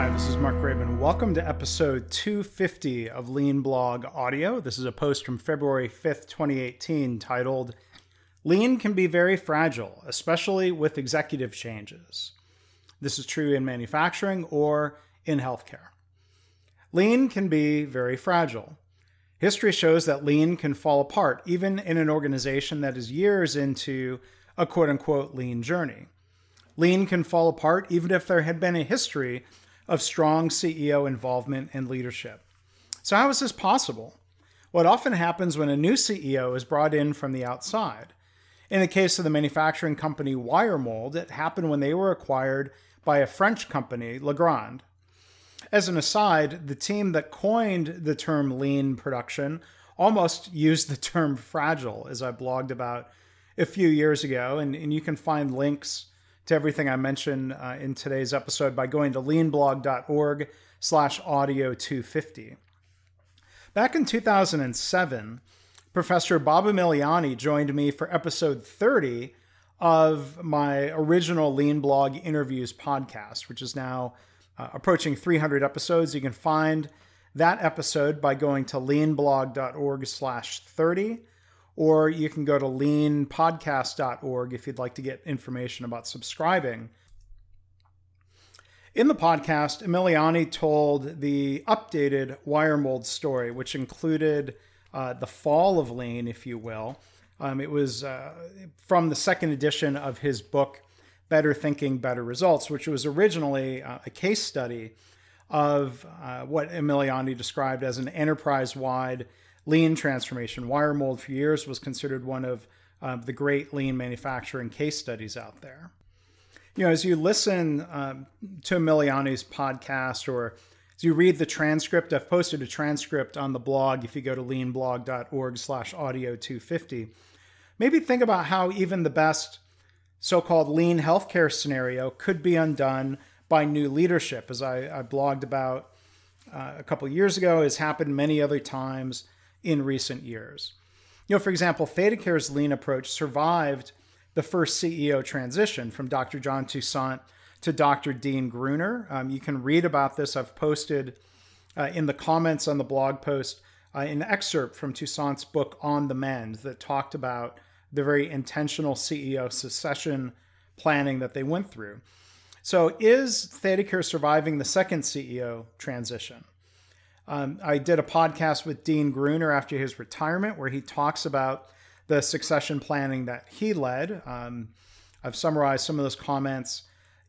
Hi, this is Mark Graban. Welcome to episode 250 of Lean Blog Audio. This is a post from February 5th, 2018, titled Lean can be very fragile, especially with executive changes. This is true in manufacturing or in healthcare. Lean can be very fragile. History shows that lean can fall apart even in an organization that is years into a quote unquote lean journey. Lean can fall apart even if there had been a history of strong CEO involvement and leadership. So, how is this possible? What often happens when a new CEO is brought in from the outside. In the case of the manufacturing company Wiremold, it happened when they were acquired by a French company, Legrand. As an aside, the team that coined the term lean production almost used the term fragile, as I blogged about a few years ago. And, and you can find links to everything I mentioned uh, in today's episode by going to leanblog.org slash audio 250. Back in 2007, Professor Bob Emiliani joined me for episode 30 of my original Lean Blog Interviews podcast, which is now uh, approaching 300 episodes. You can find that episode by going to leanblog.org slash 30 or you can go to leanpodcast.org if you'd like to get information about subscribing. In the podcast, Emiliani told the updated Wiremold story, which included uh, the fall of Lean, if you will. Um, it was uh, from the second edition of his book, Better Thinking, Better Results, which was originally uh, a case study of uh, what Emiliani described as an enterprise wide lean transformation. Wiremold for years was considered one of uh, the great lean manufacturing case studies out there. You know, as you listen um, to Emiliani's podcast or as you read the transcript, I've posted a transcript on the blog if you go to leanblog.org slash audio 250. Maybe think about how even the best so-called lean healthcare scenario could be undone by new leadership, as I, I blogged about uh, a couple years ago, has happened many other times in recent years. You know, for example, ThedaCare's lean approach survived the first CEO transition from Dr. John Toussaint to Dr. Dean Gruner. Um, you can read about this. I've posted uh, in the comments on the blog post uh, an excerpt from Toussaint's book On the Mend that talked about the very intentional CEO succession planning that they went through. So, is ThedaCare surviving the second CEO transition? Um, I did a podcast with Dean Gruner after his retirement where he talks about the succession planning that he led. Um, I've summarized some of those comments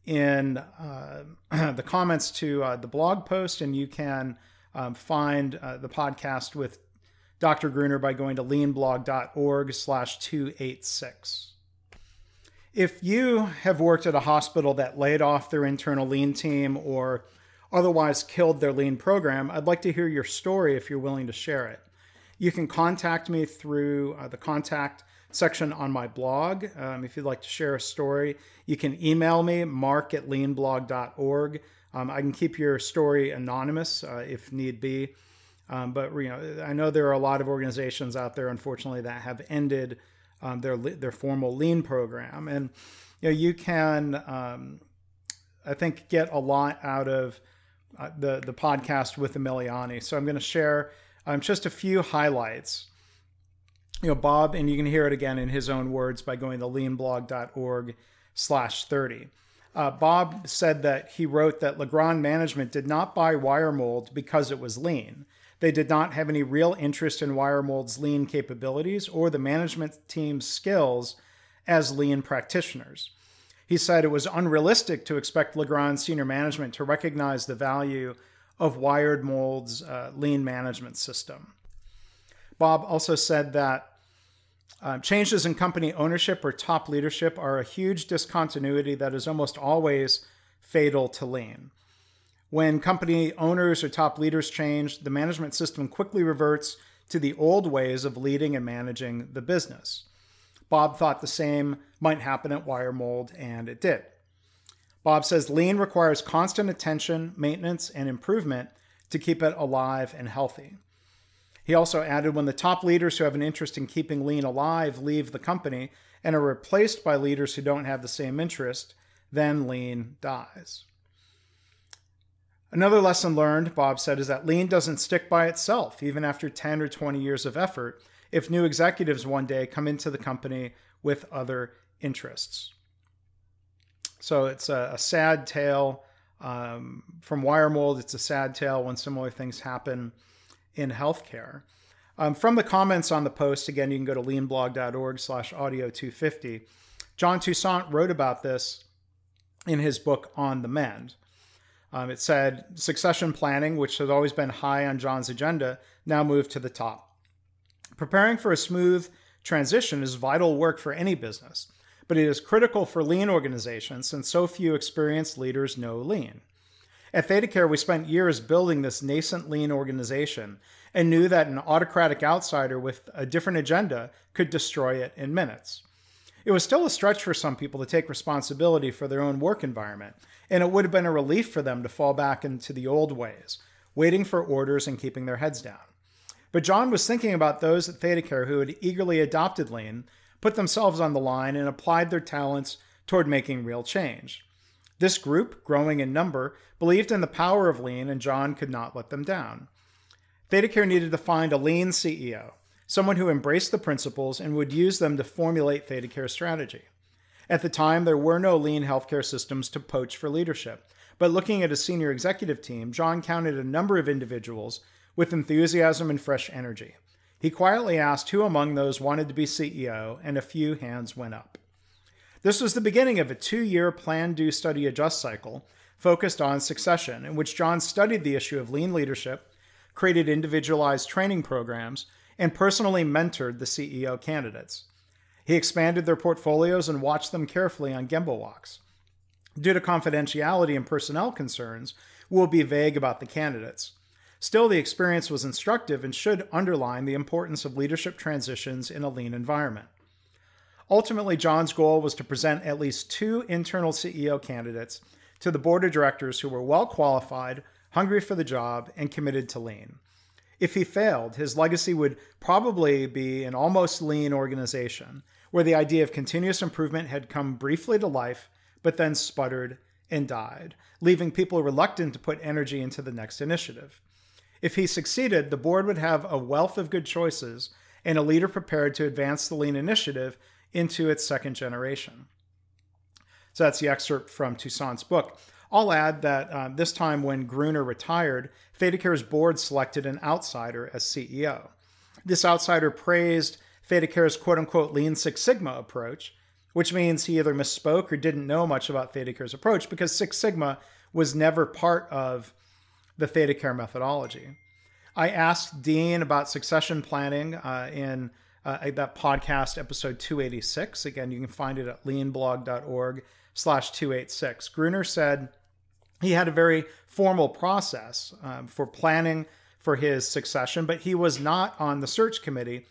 in uh, the comments to uh, the blog post, and you can um, find uh, the podcast with Dr. Gruner by going to leanblog.org slash 286. If you have worked at a hospital that laid off their internal lean team or otherwise killed their lean program, I'd like to hear your story if you're willing to share it. You can contact me through uh, the contact section on my blog. Um, if you'd like to share a story, you can email me, mark at leanblog.org. Um, I can keep your story anonymous uh, if need be. Um, but you know, I know there are a lot of organizations out there, unfortunately, that have ended um, their their formal lean program, and you know, you can, um, I think, get a lot out of uh, the the podcast with Emiliani. So I'm going to share um, just a few highlights. You know, Bob, and you can hear it again in his own words by going to leanblog.org slash 30. Uh, Bob said that he wrote that Legrand management did not buy Wiremold because it was lean. They did not have any real interest in Wiremold's lean capabilities or the management team's skills as lean practitioners. He said it was unrealistic to expect Legrand senior management to recognize the value of Wiremold's uh, lean management system. Bob also said that uh, changes in company ownership or top leadership are a huge discontinuity that is almost always fatal to lean. When company owners or top leaders change, the management system quickly reverts to the old ways of leading and managing the business. Bob thought the same might happen at Wiremold, and it did. Bob says lean requires constant attention, maintenance, and improvement to keep it alive and healthy. He also added when the top leaders who have an interest in keeping lean alive leave the company and are replaced by leaders who don't have the same interest, then lean dies. Another lesson learned, Bob said, is that lean doesn't stick by itself, even after 10 or 20 years of effort, if new executives one day come into the company with other interests. So it's a, a sad tale um, from Wiremold. It's a sad tale when similar things happen in healthcare. Um, from the comments on the post, again, you can go to leanblog.org slash audio 250. John Toussaint wrote about this in his book On the Mend. Um, it said succession planning, which has always been high on John's agenda, now moved to the top. Preparing for a smooth transition is vital work for any business, but it is critical for lean organizations since so few experienced leaders know lean. At ThedaCare, we spent years building this nascent lean organization and knew that an autocratic outsider with a different agenda could destroy it in minutes. It was still a stretch for some people to take responsibility for their own work environment, and it would have been a relief for them to fall back into the old ways, waiting for orders and keeping their heads down. But John was thinking about those at ThedaCare who had eagerly adopted Lean, put themselves on the line, and applied their talents toward making real change. This group, growing in number, believed in the power of Lean, and John could not let them down. ThedaCare needed to find a Lean CEO, someone who embraced the principles and would use them to formulate ThedaCare's strategy. At the time, there were no lean healthcare systems to poach for leadership, but looking at a senior executive team, John counted a number of individuals with enthusiasm and fresh energy. He quietly asked who among those wanted to be CEO, and a few hands went up. This was the beginning of a two year plan, do, study, adjust cycle focused on succession, in which John studied the issue of lean leadership, created individualized training programs, and personally mentored the CEO candidates. He expanded their portfolios and watched them carefully on Gemba walks. Due to confidentiality and personnel concerns, we'll be vague about the candidates. Still, the experience was instructive and should underline the importance of leadership transitions in a lean environment. Ultimately, John's goal was to present at least two internal CEO candidates to the board of directors who were well qualified, hungry for the job, and committed to lean. If he failed, his legacy would probably be an almost lean organization where the idea of continuous improvement had come briefly to life, but then sputtered and died, leaving people reluctant to put energy into the next initiative. If he succeeded, the board would have a wealth of good choices and a leader prepared to advance the lean initiative into its second generation. So that's the excerpt from Toussaint's book. I'll add that uh, this time when Gruner retired, ThedaCare's board selected an outsider as CEO. This outsider praised ThedaCare's quote unquote Lean Six Sigma approach, which means he either misspoke or didn't know much about ThedaCare's approach because Six Sigma was never part of the ThedaCare methodology. I asked Dean about succession planning uh, in uh, that podcast episode 286. Again, you can find it at leanblog.org slash 286. Gruner said he had a very formal process um, for planning for his succession, but he was not on the search committee,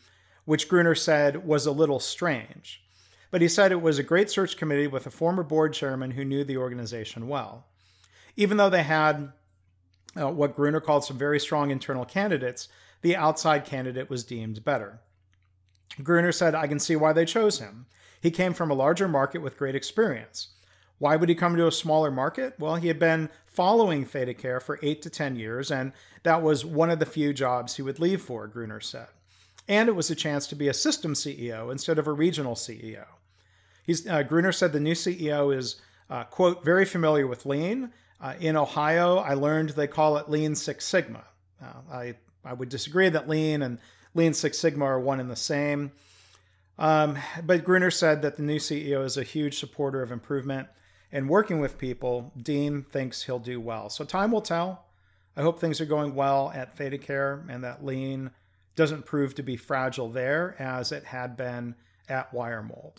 which Gruner said was a little strange. But he said it was a great search committee with a former board chairman who knew the organization well. Even though they had uh, what Gruner called some very strong internal candidates, the outside candidate was deemed better. Gruner said, I can see why they chose him. He came from a larger market with great experience. Why would he come to a smaller market? Well, he had been following ThedaCare for eight to 10 years, and that was one of the few jobs he would leave for, Gruner said. And it was a chance to be a system CEO instead of a regional CEO. He's, uh, Gruner said the new CEO is, uh, quote, very familiar with Lean. Uh, in Ohio, I learned they call it Lean Six Sigma. I, I would disagree that Lean and Lean Six Sigma are one and the same. Um, but Gruner said that the new CEO is a huge supporter of improvement and working with people, Dean thinks he'll do well. So time will tell. I hope things are going well at ThedaCare and that lean doesn't prove to be fragile there as it had been at Wiremold.